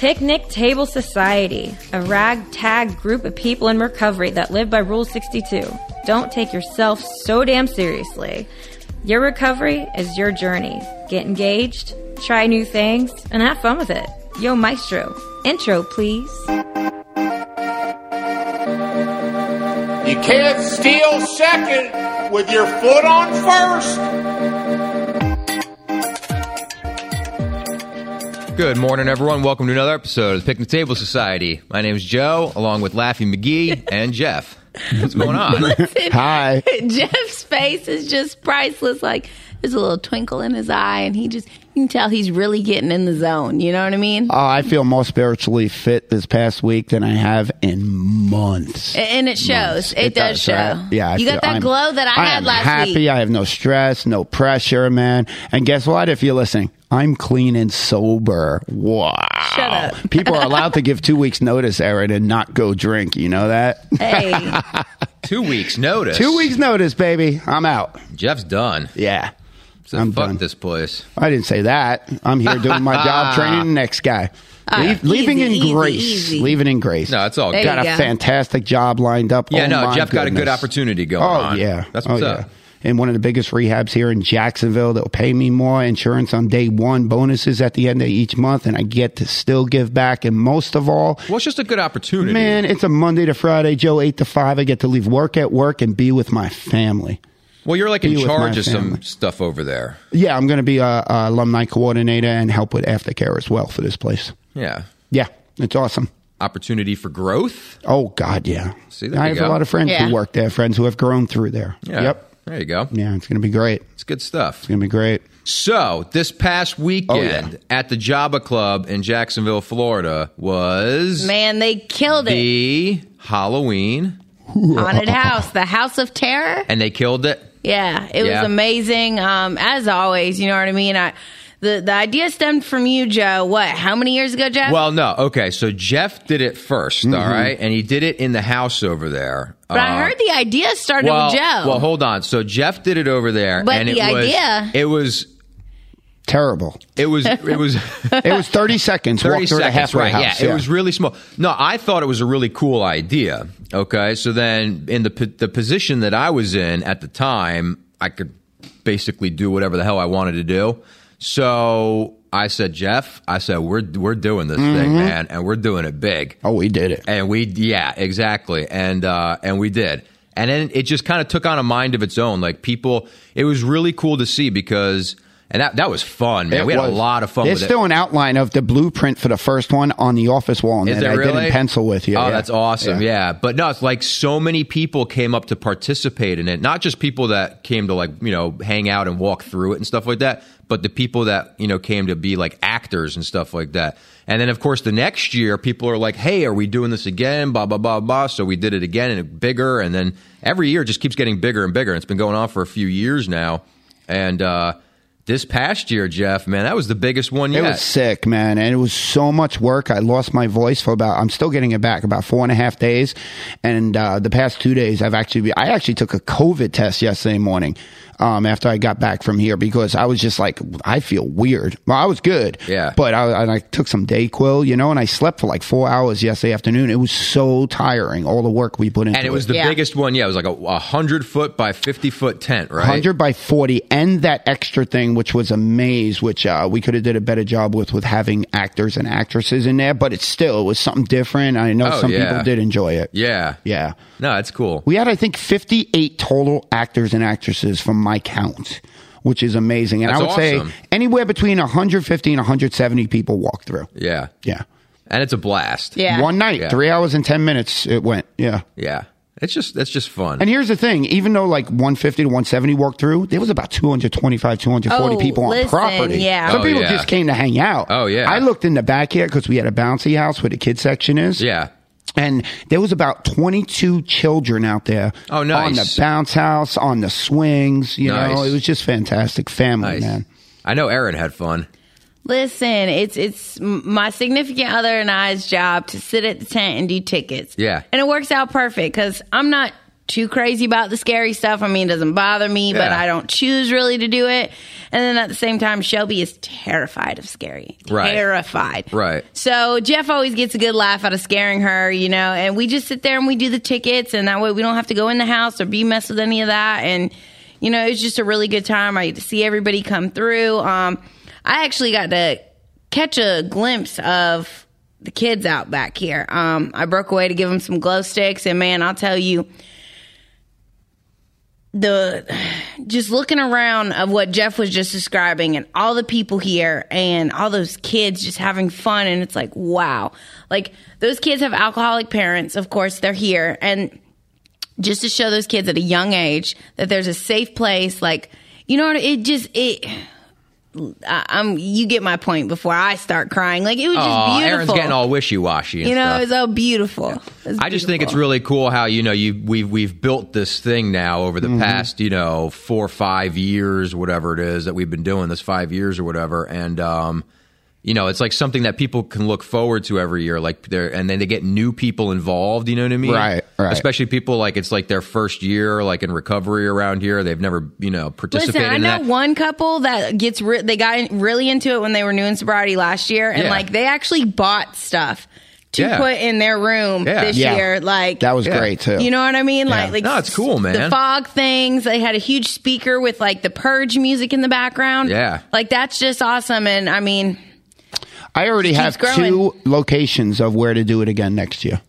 Picnic Table Society, a ragtag group of people in recovery that live by Rule 62. Don't take yourself so damn seriously. Your recovery is your journey. Get engaged, try new things, and have fun with it. Yo, Maestro, intro, please. You can't steal second with your foot on first. Good morning, everyone. Welcome to another episode of the Picnic Table Society. My name is Joe, along with Laffy McGee and Jeff. What's going on? Hi. Jeff's face is just priceless. Like there's a little twinkle in his eye, and he just you can tell he's really getting in the zone. You know what I mean? Oh, I feel more spiritually fit this past week than I have in months. and it shows. It, does, show. right? Yeah, I you feel- got that I'm- glow that I, had am last happy. week. I have no stress, no pressure, man. And guess what? If you're listening, I'm clean and sober. Wow. Shut up. People are allowed to give two weeks notice, Aaron, and not go drink. You know that? Hey, Two weeks notice. two weeks notice, baby. I'm out. Jeff's done. Yeah. So I'm fuck done. this place. I didn't say that. I'm here doing my job, training the next guy. Leave, leaving easy, in easy, grace. easy. Leaving in grace. No, it's all good. you got a fantastic job lined up. Yeah, Oh, no, my Jeff got a good opportunity going Oh on. yeah, That's oh, what's yeah. up. In one of the biggest rehabs here in Jacksonville, that will pay me more insurance on day one, bonuses at the end of each month, and I get to still give back. And most of all, Well, it's just a good opportunity. man, it's a Monday to Friday, Joe, eight to five. I get to leave work at work and be with my family. Well, you're like in charge my of some stuff over there. Yeah, I'm going to be a, a alumni coordinator and help with aftercare as well for this place. Yeah. Yeah, it's awesome. Opportunity for growth. Oh God, yeah. See, there I you have a lot of friends Yeah. who work there, friends who have grown through there. Yeah. Yep. There you go. Yeah, it's going to be great. It's good stuff. It's going to be great. So, this past weekend oh, yeah. at the Java Club in Jacksonville, Florida was man, they killed it. the Halloween, Haunted house, the House of Terror. and they killed it. Yeah, it Yeah. was amazing. Um, as always, you know what I mean. I the the idea stemmed from you, Joe. What? How many years ago, Jeff? Well, no. Okay, so Jeff did it 1st Mm-hmm. all right? And he did it in the house over there. but I heard the idea started well, with Joe. well, hold on. So Jeff did it over there, But and the it was idea- it was Terrible. it was it was It was 30 seconds. 30 walk through the seconds, right? house. Yeah, it was really small. No, I thought it was a really cool idea. Okay, so then in the the position that I was in at the time, I could basically do whatever the hell I wanted to do. So I said, Jeff, I said we're we're doing this Mm-hmm. thing, man, and we're doing it big. Oh, we did it. And we, yeah, exactly, and uh, and we did, and then it just kind of took on a mind of its own. Like people, it was really cool to see because, and that that was fun, man. It we had was. a lot of fun There's still an outline of the blueprint for the first one on the office wall Is there I really? did in pencil with you. Oh, yeah. that's awesome. Yeah. But no, it's like so many people came up to participate in it. Not just people that came to like, you know, hang out and walk through it and stuff like that, but the people that, you know, came to be like actors and stuff like that. And then of course the next year people are like, Hey, are we doing this again? Blah, blah, blah, blah. So we did it again and bigger. And then every year it just keeps getting bigger and bigger. And it's been going on for a few years now. And, uh, this past year, Jeff, man, that was the biggest one yet. It was sick, man, and it was so much work. I lost my voice for about. I'm still getting it back about four and a half days, and uh, the past two days, I've actually. I actually took a COVID test yesterday morning um, after I got back from here because I was just like, I feel weird. Well, I was good, Yeah. but I, and I took some Dayquil, you know, and I slept for like four hours yesterday afternoon. It was so tiring, all the work we put in. and it was the Yeah. biggest one. Yeah, it was like a, a hundred foot by fifty foot tent, right? 100 by 40 and that extra thing which was a maze which uh, we could have did a better job with with having actors and actresses in there but it's still it was something different i know Oh, some yeah. people did enjoy it Yeah, yeah No, that's cool. we had i think 58 total actors and actresses from my count which is amazing and That's i would awesome. say anywhere between 150 and 170 people walk through Yeah, yeah and it's a blast. yeah. one night Yeah. three hours and 10 minutes it went yeah yeah. It's just that's just fun. And here's the thing: even though like 150 to 170 walked through, there was about 225, 240 Oh, people on listen, property. yeah. some Oh, people yeah. just came to hang out. Oh, yeah. I looked in the back here because we had a bouncy house where the kids section is. yeah, And there was about 22 children out there. Oh, nice. On the bounce house, on the swings. You know, it was just fantastic. Family, nice. man. I know Aaron had fun. Listen, it's it's my significant other and I's job to sit at the tent and do tickets. Yeah. and it works out perfect because I'm not too crazy about the scary stuff. I mean, it doesn't bother me, but I don't choose really to do it. And then at the same time, Shelby is terrified of scary. Right. Terrified. Right. So Jeff always gets a good laugh out of scaring her, you know, and we just sit there and we do the tickets and that way we don't have to go in the house or be messed with any of that. And, you know, it's just a really good time. I get to see everybody come through. Um, I actually got to catch a glimpse of the kids out back here. Um, I broke away to give them some glow sticks and man, I'll tell you, the just looking around of what Jeff was just describing and all the people here and all those kids just having fun and it's like wow. Like those kids have alcoholic parents of course they're here. And just to show those kids at a young age that there's a safe place like you know it just it I, I'm you get my point before I start crying. Like it was just Oh, beautiful. Aaron's getting all wishy washy. you know it was all beautiful. It was I just think it's really cool how you know you we've we've built this thing now over the Mm-hmm. past you know four or five years, whatever it is that we've been doing this five years or whatever, and um, you know it's like something that people can look forward to every year. Like they're and then they get new people involved. You know what I mean? Right, right. Especially people like it's like their first year, like in recovery around here. They've never you know participated Listen, I in know that. one couple that gets re- they got really into it when they were new in sobriety last year, and Yeah. like they actually bought stuff to Yeah. put in their room Yeah. this Yeah. year. Like That was Yeah. great too. you know what I mean? Like, like No, it's cool, man. The fog things. They had a huge speaker with like the purge music in the background. Yeah. like that's just awesome. And I mean, I already have keeps two locations of where to do it again next year.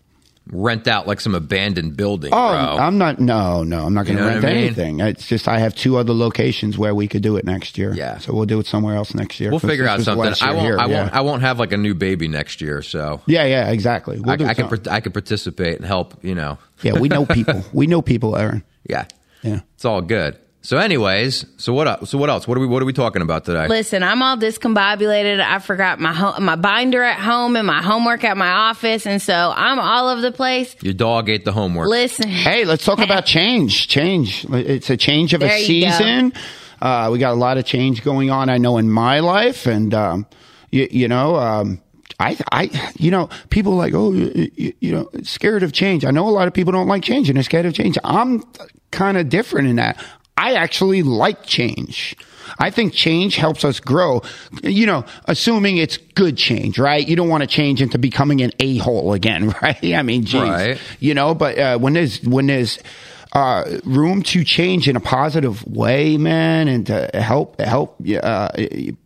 Rent out like some abandoned building. Oh, bro. I'm not. No, no, I'm not going You to know rent I mean? anything. It's just I have two other locations where we could do it next year. Yeah. so we'll do it somewhere else next year. We'll figure out something. I won't. here, I won't. I won't have like a new baby next year. So Yeah, yeah, exactly. We'll I, do I can. I can participate and help. You know. yeah, we know people. we know people, Aaron. Yeah. Yeah. It's all good. So, anyways, so what? So what else? What are we? What are we talking about today? listen, I'm all discombobulated. I forgot my ho- my binder at home and my homework at my office, and so I'm all over the place. Your dog ate the homework. Listen, Hey, let's talk about change. Change. It's a change of There a season. Uh, we got a lot of change going on. I know in my life, and um, you, you know, um, I, I, you know, people are like, oh, you, you, you know, scared of change. I know a lot of people don't like change and they're scared of change. I'm kind of different in that. I actually like change. I think change helps us grow. You know, assuming it's good change, right? You don't want to change into becoming an a hole again, right? I mean, geez, Right. you know. But uh, when there's when there's uh, room to change in a positive way, man, and to help help uh,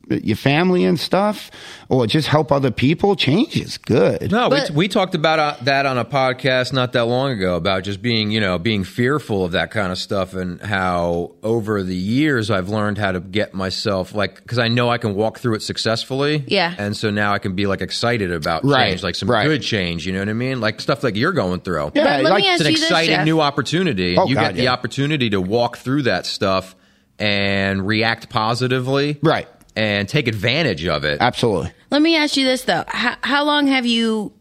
your family and stuff, or just help other people, change is good. No, But- we, we talked about uh, that on a podcast not that long ago about just being, you know, being fearful of that kind of stuff and how over the years I've learned how to get myself like because I know I can walk through it successfully. Yeah. and so now I can be like excited about Right, change, like some right. good change. You know what I mean? Like stuff like you're going through. Yeah, But let like it's an you this, exciting new opportunity. Oh, you God, get the opportunity to walk through that stuff and react positively, Right. And take advantage of it. Absolutely. Let me ask you this though: how, how long have you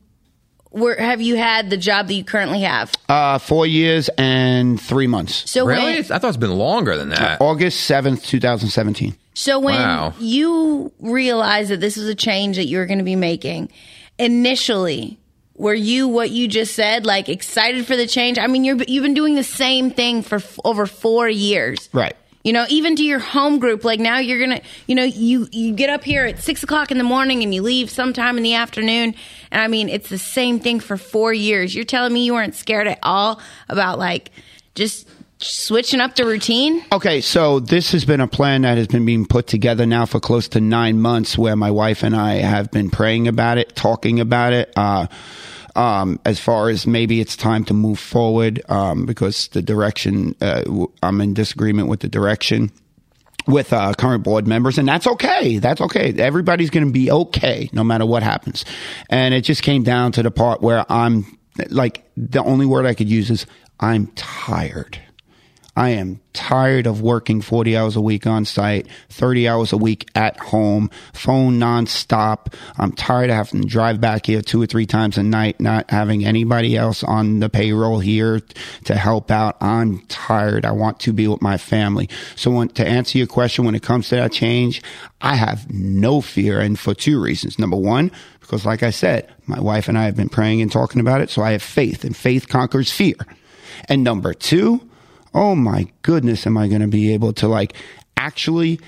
were have you had the job that you currently have? Uh, four years and three months. So Really? when I thought it's been longer than that. August seventh, two thousand seventeen. so when Wow. you realized that this was a change that you were going to be making, initially. Were you what you just said, like excited for the change? I mean, you're you've been doing the same thing for f- over four years, Right. You know, even to your home group, like now you're gonna, you know, you you get up here at six o'clock in the morning and you leave sometime in the afternoon, and I mean, it's the same thing for four years. You're telling me you weren't scared at all about like just switching up the routine? Okay, so this has been a plan that has been being put together now for close to nine months, where my wife and I have been praying about it, talking about it. Uh, um, as far as maybe it's time to move forward, um, because the direction uh, I'm in disagreement with the direction with uh, current board members, and that's okay. That's okay. Everybody's going to be okay no matter what happens. And it just came down to the part where I'm like the only word I could use is I'm tired. I am tired of working 40 hours a week on site, 30 hours a week at home, phone nonstop. I'm tired of having to drive back here two or three times a night, not having anybody else on the payroll here to help out. I'm tired. I want to be with my family. So when, to answer your question, when it comes to that change, I have no fear and for two reasons. Number one, because like I said, my wife and I have been praying and talking about it. So I have faith and faith conquers fear. And number two, oh my goodness, am I going to be able to like actually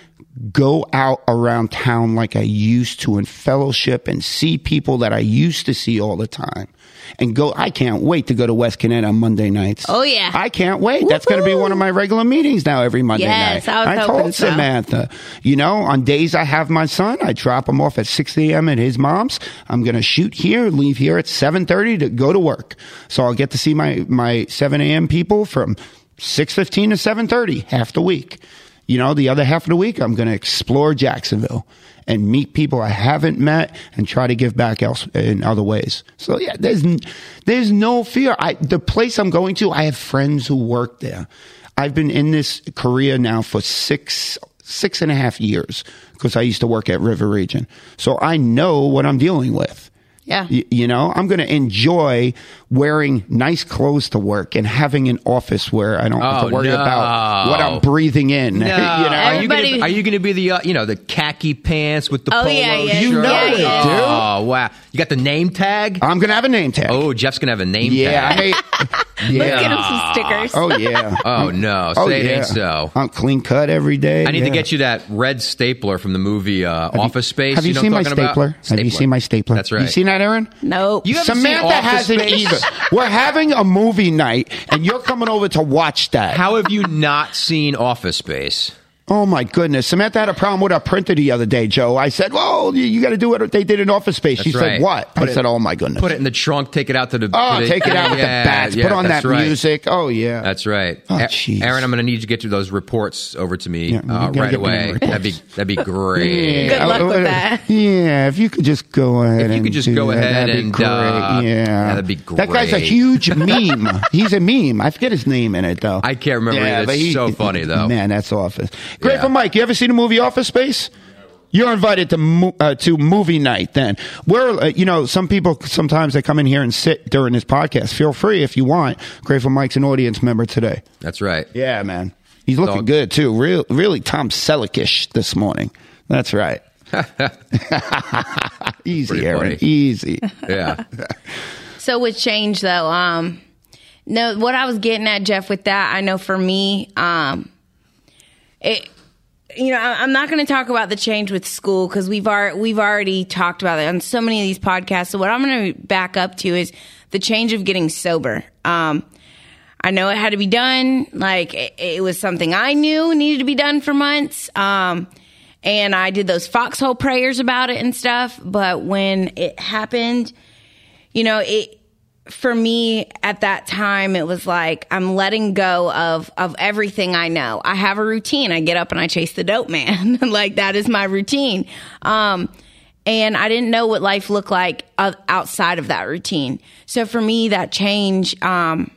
go out around town like I used to and fellowship and see people that I used to see all the time and go. I can't wait to go to West Connect on Monday nights. Oh, yeah. I can't wait. That's going to be one of my regular meetings now every Monday Yes, night. I hoping told so. Samantha, you know, on days I have my son, I drop him off at 6 a.m. at his mom's. I'm going to shoot here, leave here at 7:30 to go to work. So I'll get to see my my 7 a.m. people from 6:15 to 7:30 half the week. You know, the other half of the week, I'm going to explore Jacksonville and meet people I haven't met and try to give back else in other ways. So yeah, there's there's no fear. I the place I'm going to, I have friends who work there. I've been in this career now for six six and a half years because I used to work at River Region, so I know what I'm dealing with. Yeah. Y- you know, I'm going to enjoy wearing nice clothes to work and having an office where I don't have Oh, to worry no. about what I'm breathing in. No. you know, are you Everybody- gonna, are you gonna be the uh, you know the khaki pants with the Oh, polo yeah, yeah, shirt? You know yeah, it, yeah. dude. Oh wow! You got the name tag. I'm going to have a name tag. oh, Jeff's gonna have a name tag. yeah, tag. I hate, Let's get yeah. him some stickers. Oh yeah. Oh no! Oh it yeah. ain't so. I'm clean cut every day. I need to get you that red stapler from the movie uh, Office Space. Have you, know seen my I'm talking stapler? about? Have you seen my stapler? That's right. You seen that, Aaron? Nope. You seen Samantha Office hasn't Space? either. We're having a movie night, and you're coming over to watch that. How have you not seen Office Space? Oh my goodness! Samantha had a problem with our printer the other day, Joe. I said, "Well, you, you got to do what they did in Office Space." she right. said, "What?" Put I it- said, "Oh my goodness!" Put it in the trunk. Take it out to the. oh, to take it out with the bats. yeah, Put on that right. music. Oh yeah, That's right. Oh, A- Aaron, I'm going to need you to get you those reports over to me Yeah, uh, right away. That'd be that'd be great. Good luck with that. Yeah, if you could just go ahead. If you could just go that, ahead that'd be and, great. uh, yeah, that'd be great. That guy's a huge meme. He's a meme. I forget his name in it though. I can't remember Yeah, It's so funny, though. Man, that's Office. Grateful Mike. You ever seen the movie Office Space? You're invited to mo- uh, to movie night. Then we're uh, you know some people sometimes they come in here and sit during this podcast. Feel free if you want. Grateful Mike's an audience member today. That's right. Yeah, man. He's looking Dog. good too. Real, really Tom Selleckish this morning. That's right. Easy, Pretty Aaron. funny. Easy. Yeah. So with change though, um, no, what I was getting at, Jeff, with that, I know for me, um, it, you know, I'm not going to talk about the change with school because we've already we've already talked about it on so many of these podcasts. So what I'm going to back up to is the change of getting sober. Um, I know it had to be done. Like it, it was something I knew needed to be done for months. Um, and I did those foxhole prayers about it and stuff. But when it happened, you know, it for me at that time it was like I'm letting go of of everything I know. I have a routine. I get up and I chase the dope man. like that is my routine. Um and I didn't know what life looked like outside of that routine. So for me that change um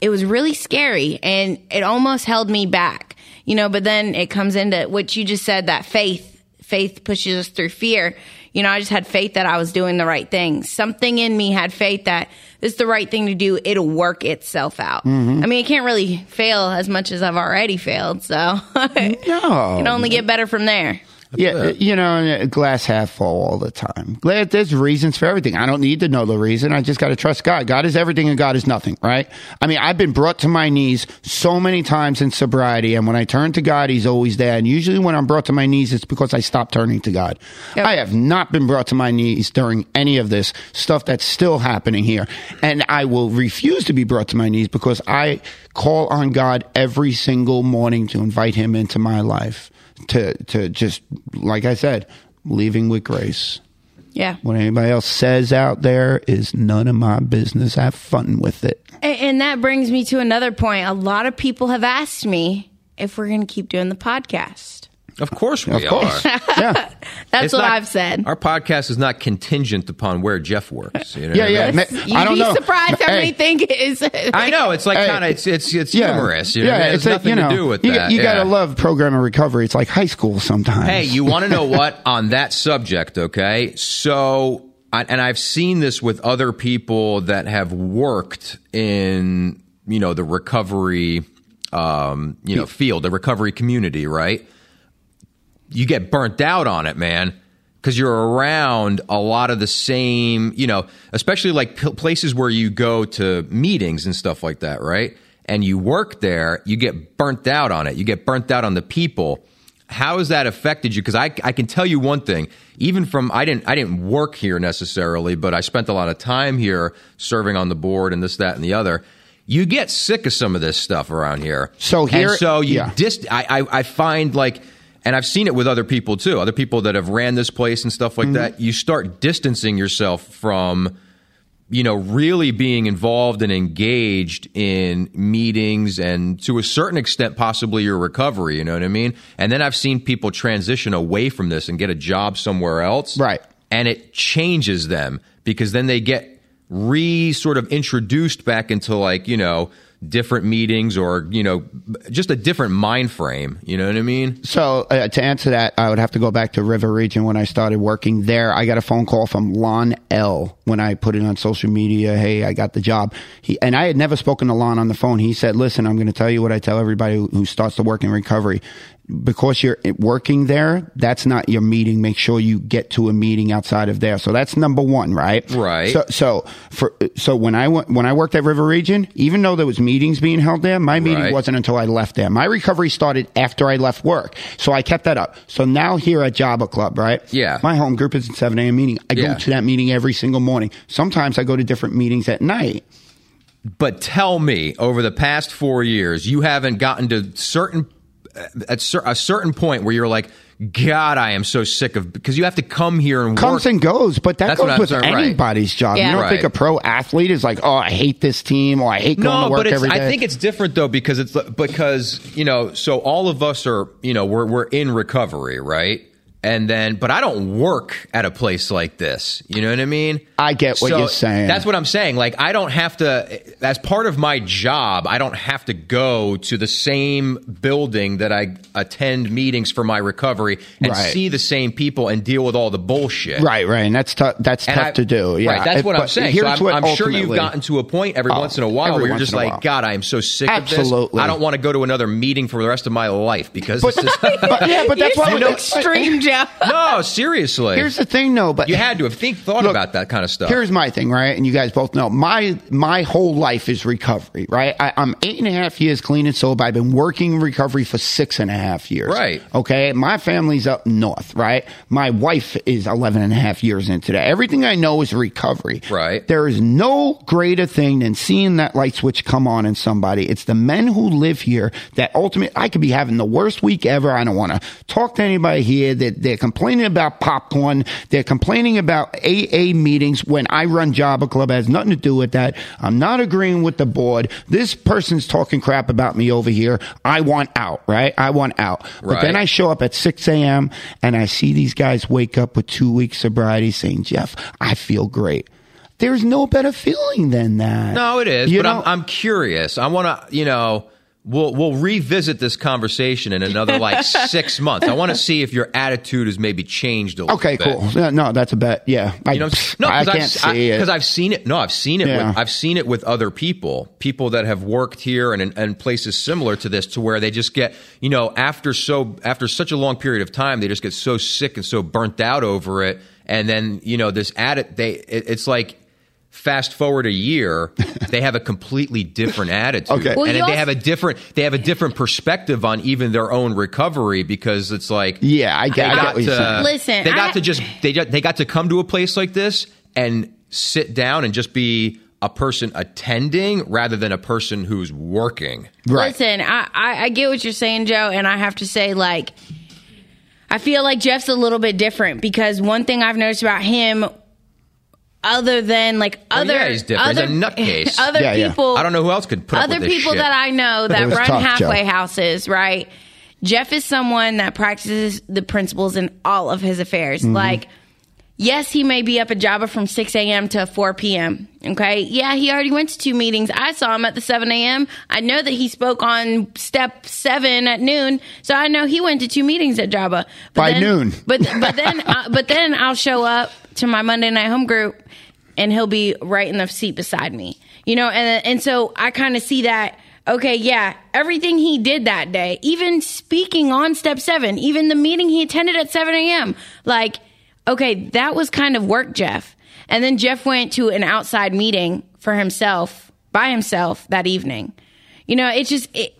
it was really scary and it almost held me back. You know, but then it comes into what you just said that faith faith pushes us through fear. You know, I just had faith that I was doing the right thing. Something in me had faith that this is the right thing to do. It'll work itself out. Mm-hmm. I mean, it can't really fail as much as I've already failed. So it can only get better from there. Yeah, you know, uh, glass half full all the time. There's reasons for everything. I don't need to know the reason. I just got to trust God. God is everything and God is nothing, right? I mean, I've been brought to my knees so many times in sobriety, and when I turn to God, He's always there. And usually, when I'm brought to my knees, it's because I stopped turning to God. Yep. I have not been brought to my knees during any of this stuff that's still happening here, and I will refuse to be brought to my knees because I call on God every single morning to invite Him into my life to to just like I said, leaving with grace. Yeah. What anybody else says out there is none of my business. Have fun with it. And, and that brings me to another point. A lot of people have asked me if we're going to keep doing the podcast. Of course we Of course. are. yeah. That's It's what not- I've said. Our podcast is not contingent upon where Jeff works. You know Yeah, what I yeah. mean? You'd I don't be know. surprised how Hey. many think it is. I know it's like Hey. kind of it's it's it's Yeah. humorous. You know, yeah, it has it's like, nothing you know, to do with you, that. You yeah. gotta love program and recovery. It's like high school sometimes. Hey, you want to know what on that subject? Okay, so I- and I've seen this with other people that have worked in you know the recovery, um, you know, field, the recovery community, right? You get burnt out on it, man. because you're around a lot of the same, you know, especially like p- places where you go to meetings and stuff like that, right? And you work there, you get burnt out on it. You get burnt out on the people. How has that affected you? Because I, I can tell you one thing. Even from I didn't I didn't work here necessarily, but I spent a lot of time here serving on the board and this that and the other. You get sick of some of this stuff around here. So here- and so you yeah. dis- I, I I find like and I've seen it with other people too, other people that have ran this place and stuff like Mm-hmm. that. You start distancing yourself from, you know, really being involved and engaged in meetings and to a certain extent, possibly your recovery. You know what I mean? And then I've seen people transition away from this and get a job somewhere else. Right. And it changes them because then they get re sort of introduced back into like, you know, different meetings or, you know, just a different mind frame. You know what I mean? So uh, to answer that, I would have to go back to River Region when I started working there. I got a phone call from Lon L when I put it on social media. Hey, I got the job. He and I had never spoken to Lon on the phone. He said, "Listen, I'm going to tell you what I tell everybody who, who starts to work in recovery." Because you're working there, that's not your meeting. Make sure you get to a meeting outside of there. So that's number one, right? Right. So, so for so when I went when I worked at River Region, even though there was meetings being held there, my meeting Right. wasn't until I left there. My recovery started after I left work, so I kept that up. So now here at Java Club, right? Yeah. My home group is at seven a.m. meeting. I Yeah. go to that meeting every single morning. Sometimes I go to different meetings at night. But tell me, over the past four years, you haven't gotten to certain at a certain point where you're like, God, I am so sick of because you have to come here and. Comes work. and goes, but that That's goes with saying, right. anybody's job. Yeah. You don't Right. think a pro athlete is like, oh, I hate this team or I hate going no, to work but every day. I think it's different though because it's because you know, so all of us are you know we're we're in recovery, right? And then, but I don't work at a place like this. You know what I mean? I get what So you're saying. That's what I'm saying. Like, I don't have to, as part of my job, I don't have to go to the same building that I attend meetings for my recovery and Right. see the same people and deal with all the bullshit. right, right, and that's tough. That's And tough I- to do. Yeah, Right, that's It- what I'm saying. Here's So what I'm, I'm sure you've gotten to a point every Oh, once in a while where you're just like, while. God, I am so sick of Absolutely. this. I don't want to go to another meeting for the rest of my life because But, this is. but yeah, but that's You're why so we know. extreme, Joe. no, seriously. Here's the thing, though. But you had to have think thought Look, about that kind of stuff. Here's my thing, right? And you guys both know my my whole life is recovery, right? I, I'm eight and a half years clean and sober. I've been working in recovery for six and a half years. Right. Okay. My family's up north, right? My wife is 11 and a half years into that. Everything I know is recovery. Right. There is no greater thing than seeing that light switch come on in somebody. It's the men who live here that ultimately, I could be having the worst week ever. I don't want to talk to anybody here. They're, they're complaining about popcorn. They're complaining about AA meetings when I run Java Club. It has nothing to do with that. I'm not agreeing with the board. This person's talking crap about me over here. I want out, right? I want out. But then I show up at 6 a.m. and I see these guys wake up with two weeks sobriety saying, Jeff, I feel great. There's no better feeling than that. No, it is. You but know- I'm, I'm curious. I want to, you know, we'll we'll revisit this conversation in another like six months. I want to see if your attitude has maybe changed a little. Okay, bit. cool. Yeah, No, that's a bet. Yeah. I, You know, no, I because can't I've, see it. because I've seen it. No, I've seen it. Yeah. With, I've seen it with other people, people that have worked here and and places similar to this, to where they just get, you know, after so after such a long period of time, they just get so sick and so burnt out over it, and then you know this addict, they it, it's like. Fast forward a year, they have a completely different attitude, Okay. Well, and you they also- have a different they have a different perspective on even their own recovery because it's like Yeah, I get- they I get got what to- Listen, they got I- to just they got- they got to come to a place like this and sit down and just be a person attending rather than a person who's working. right. Listen, I, I, I get what you're saying, Joe, and I have to say, like, I feel like Jeff's a little bit different because one thing I've noticed about him, other than like other, yeah, he's different. He's other a nutcase. other Yeah, yeah. people, I don't know who else could put up other with this people shit. that I know that run tough, halfway Joe. houses, right? Jeff is someone that practices the principles in all of his affairs. Mm-hmm. Like, yes, he may be up at Java from 6 a.m. to 4 p.m. Okay. Yeah, he already went to two meetings. I saw him at the 7 a.m. I know that he spoke on step seven at noon. So I know he went to two meetings at Java. But By then- noon. But, but then, uh, but then I'll show up to my Monday night home group and he'll be right in the seat beside me. You know, and and so I kind of see that. Okay, yeah, everything he did that day, even speaking on step seven, even the meeting he attended at seven a.m. Like, okay, that was kind of work, Jeff. And then Jeff went to an outside meeting for himself by himself that evening. You know, it just it,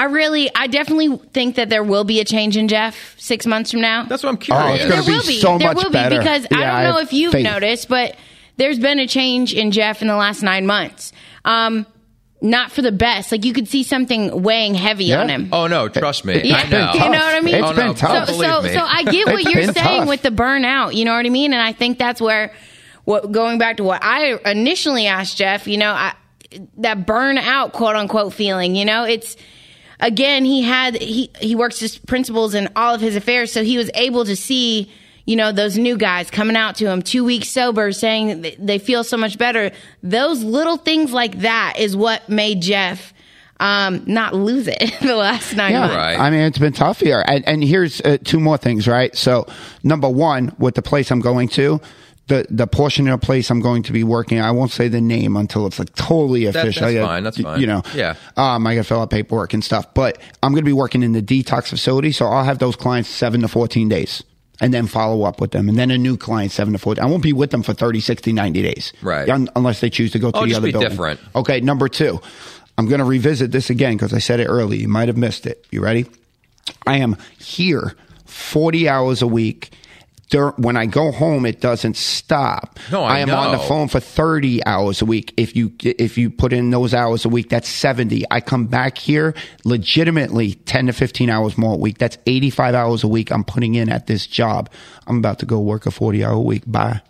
I really, I definitely think that there will be a change in Jeff six months from now. That's what I'm Oh, curious. it's gonna there be will be. so there much will better. be because Yeah, I I don't know have if you've faith. noticed, but there's been a change in Jeff in the last nine months. Um, not for the best. Like you could see something weighing heavy Yeah. on him. oh no, trust me. Yeah. I know. You know what I mean? It's Oh, been no, tough. so, so, me. so I get what It's you're saying tough. with the burnout. You know what I mean? And I think that's where, what going back to what I initially asked Jeff. You know, I, that burnout, quote unquote, feeling. You know, it's again he had he he works his principles in all of his affairs, so he was able to see. You know, those new guys coming out to him two weeks sober saying that they feel so much better. Those little things like that is what made Jeff um, not lose it the last nine Yeah, months. Right. I mean, it's been tough here. And, and here's uh, two more things, right? So, number one, with the place I'm going to, the the portion of the place I'm going to be working, I won't say the name until it's like totally official. that's I fine, that's fine. You know, Yeah. Um, I got to fill out paperwork and stuff, but I'm going to be working in the detox facility, so I'll have those clients seven to 14 days. And then follow up with them. And then a new client, seven to 14. I won't be with them for 30, 60, 90 days. Right. Un- unless they choose to go to Oh, the other be building. different. Okay, number two. I'm going to revisit this again because I said it early. You might have missed it. You ready? I am here 40 hours a week. Dur- When I go home, it doesn't stop. No, I I am on the phone for 30 hours a week. If you if you put in those hours a week, that's 70. I come back here legitimately 10 to 15 hours more a week. That's 85 hours a week I'm putting in at this job. I'm about to go work a 40 hour week. Bye.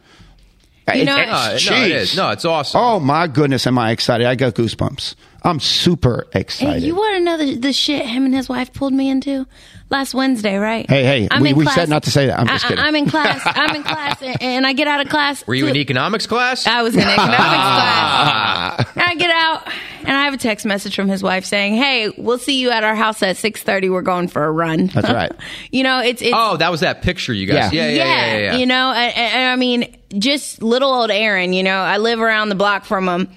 You know- No, no, it Jeez. is. No, it's awesome. Oh my goodness, am I excited? I got goosebumps. I'm super excited. Hey, excited. you want to know the, the shit him and his wife pulled me into last Wednesday, right? Hey, hey, I'm we- in we class- said not to say that. I'm just I- kidding. I, am in class. I'm in class, and, and I get out of class. Were you in economics class? I was in economics class. And I get out, and I have a text message from his wife saying, "Hey, we'll see you at our house at 6:30. We're going for a run." That's right. you know, it's it's oh, that was that picture you guys. Yeah. Yeah, yeah, yeah, yeah. yeah, you know, and, and I mean, just little old Aaron. You know, I live around the block from him.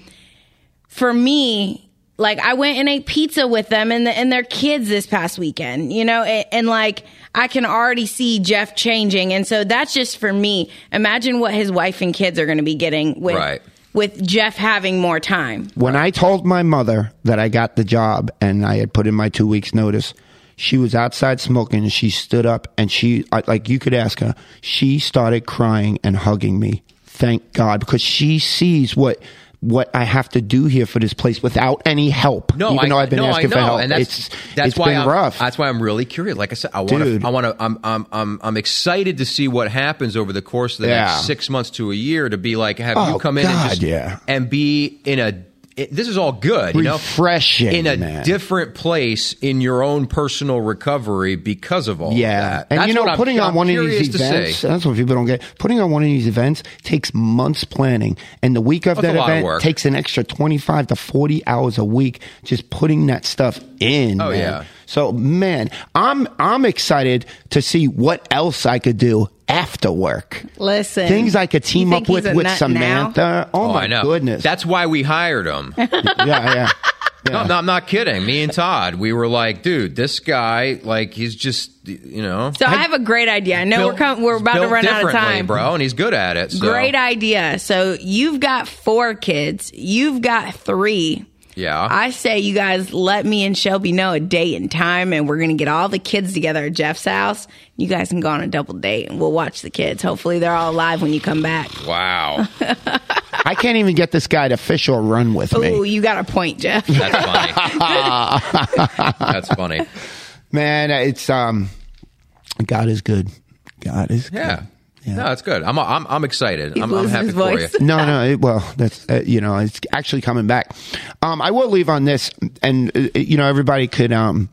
For me, like I went and ate pizza with them and the, and their kids this past weekend. You know, and, and like I can already see Jeff changing, and so that's just for me. Imagine what his wife and kids are going to be getting with Right. with Jeff having more time. When I told my mother that I got the job and I had put in my two weeks notice, she was outside smoking and she stood up and she, I- like you could ask her, she started crying and hugging me. Thank God, because she sees what, what I have to do here for this place without any help. No, even I, though I've been no, asking for help. and that's it's, that's it's why been I'm, rough. That's why I'm really curious. Like I said, I want to. I want to. I'm, I'm I'm I'm excited to see what happens over the course of the Yeah. next six months to a year. To be like, have Oh, you come in and God, just yeah. and be in a. It, this is all good, you know, Refreshing, in a man. different place in your own personal recovery because of all of Yeah, that. and That's you know, what I'm- putting on I'm one of these events, that's what people don't get. Putting on one of these events takes months planning, and the week of That's that lot of event takes an extra twenty-five to forty hours a week just putting that stuff in. Oh, man. yeah. So, man, I'm I'm excited to see what else I could do after work. Listen, Things I could team up with with nut Samantha. Oh, Oh, my goodness! That's why we hired him. yeah, yeah. No, no, I'm not kidding. Me and Todd, we were like, dude, this guy, like, he's just, you know, So I have a great idea. I know built- we're com- we're about to run out of time, bro, and he's good at it. So. Great idea. So you've got four kids. You've got three. Yeah. I say you guys let me and Shelby know a date and time, and we're gonna get all the kids together at Jeff's house. You guys can go on a double date, and we'll watch the kids. Hopefully, they're all alive when you come back. Wow, I can't even get this guy to fish or run with me. Oh, you got a point, Jeff. that's funny. that's funny. Man, it's um, God is good. God is good. Yeah. No, that's good. I'm I'm I'm excited. I'm, I'm happy for you. No, no. It, well, that's uh, you know, it's actually coming back. Um, I will leave on this, and uh, you know, everybody could. Um,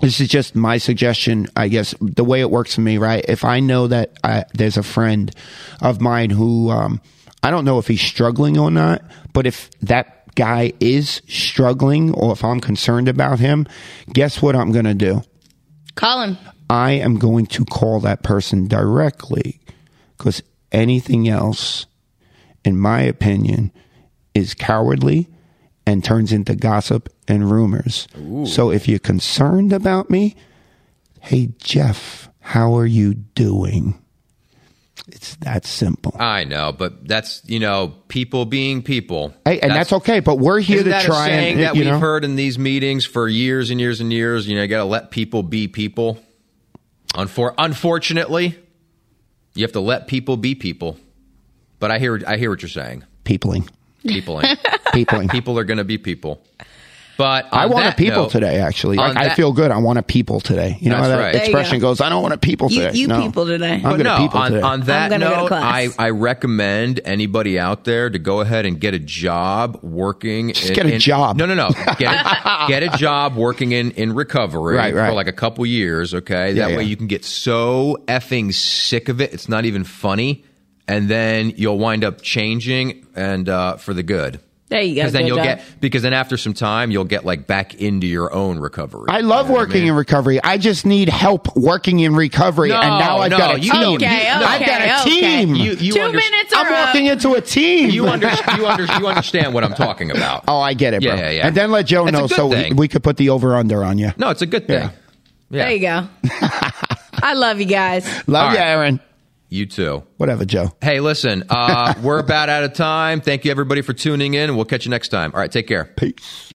this is just my suggestion, I guess. The way it works for me, right? If I know that I, there's a friend of mine who, um, I don't know if he's struggling or not, but if that guy is struggling, or if I'm concerned about him, guess what I'm going to do? Call him. I am going to call that person directly because anything else, in my opinion, is cowardly and turns into gossip and rumors. So if you're concerned about me, hey, Jeff, how are you doing? It's that simple. I know, but that's you know people being people. Hey, and that's, okay. But we're here to try and that you we've know. heard in these meetings for years and years and years. You know, you got to let people be people. Unfor- unfortunately, you have to let people be people. But I hear I hear what you're saying. peopling, Peopling. peopling. people are going to be people. But I want a people note- today. Actually, on like, I feel good. I want a people today. You know That's how that right. Expression go. goes. I don't want a people You- today. you No. people today. I'm But gonna no, people on, today. on that gonna go to note, I. I recommend anybody out there to go ahead and get a job working. Just in- get a in- job. No, no, no. Get a, get a job working in, in recovery Right, right. for like a couple years, okay? Yeah, that way yeah. you can get so effing sick of it, it's not even funny. And then you'll wind up changing and uh, for the good. There you go. Because then you'll job. get because then after some time you'll get like back into your own recovery. I love You know what working mean? in recovery. I just need help working in recovery, No, and now I've no, got a you team. don't. Okay, I've got a okay, okay. team. You, you Two under- minutes I'm up. walking into a team. You, under, you, under, you understand what I'm talking about. oh, I get it, bro. Yeah, yeah, yeah. And then let Joe It's a know so we, we could put the over under on you. No, it's a good thing. Yeah. Yeah. There you go. I love you guys. Love All you, right. Aaron. You too. Whatever, Joe. Hey, listen, uh, we're about out of time. Thank you, everybody, for tuning in. We'll catch you next time. All right, take care. Peace.